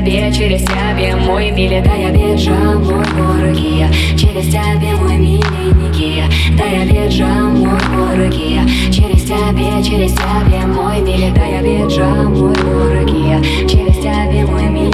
тебе, через тебя, мой мили Да я бежал, мой дорогие Через тебя, мой миленький Да я бежал, мой дорогие Через тебя, через тебя, мой мили Да я бежал, мой дорогие Через тебя, мой миленький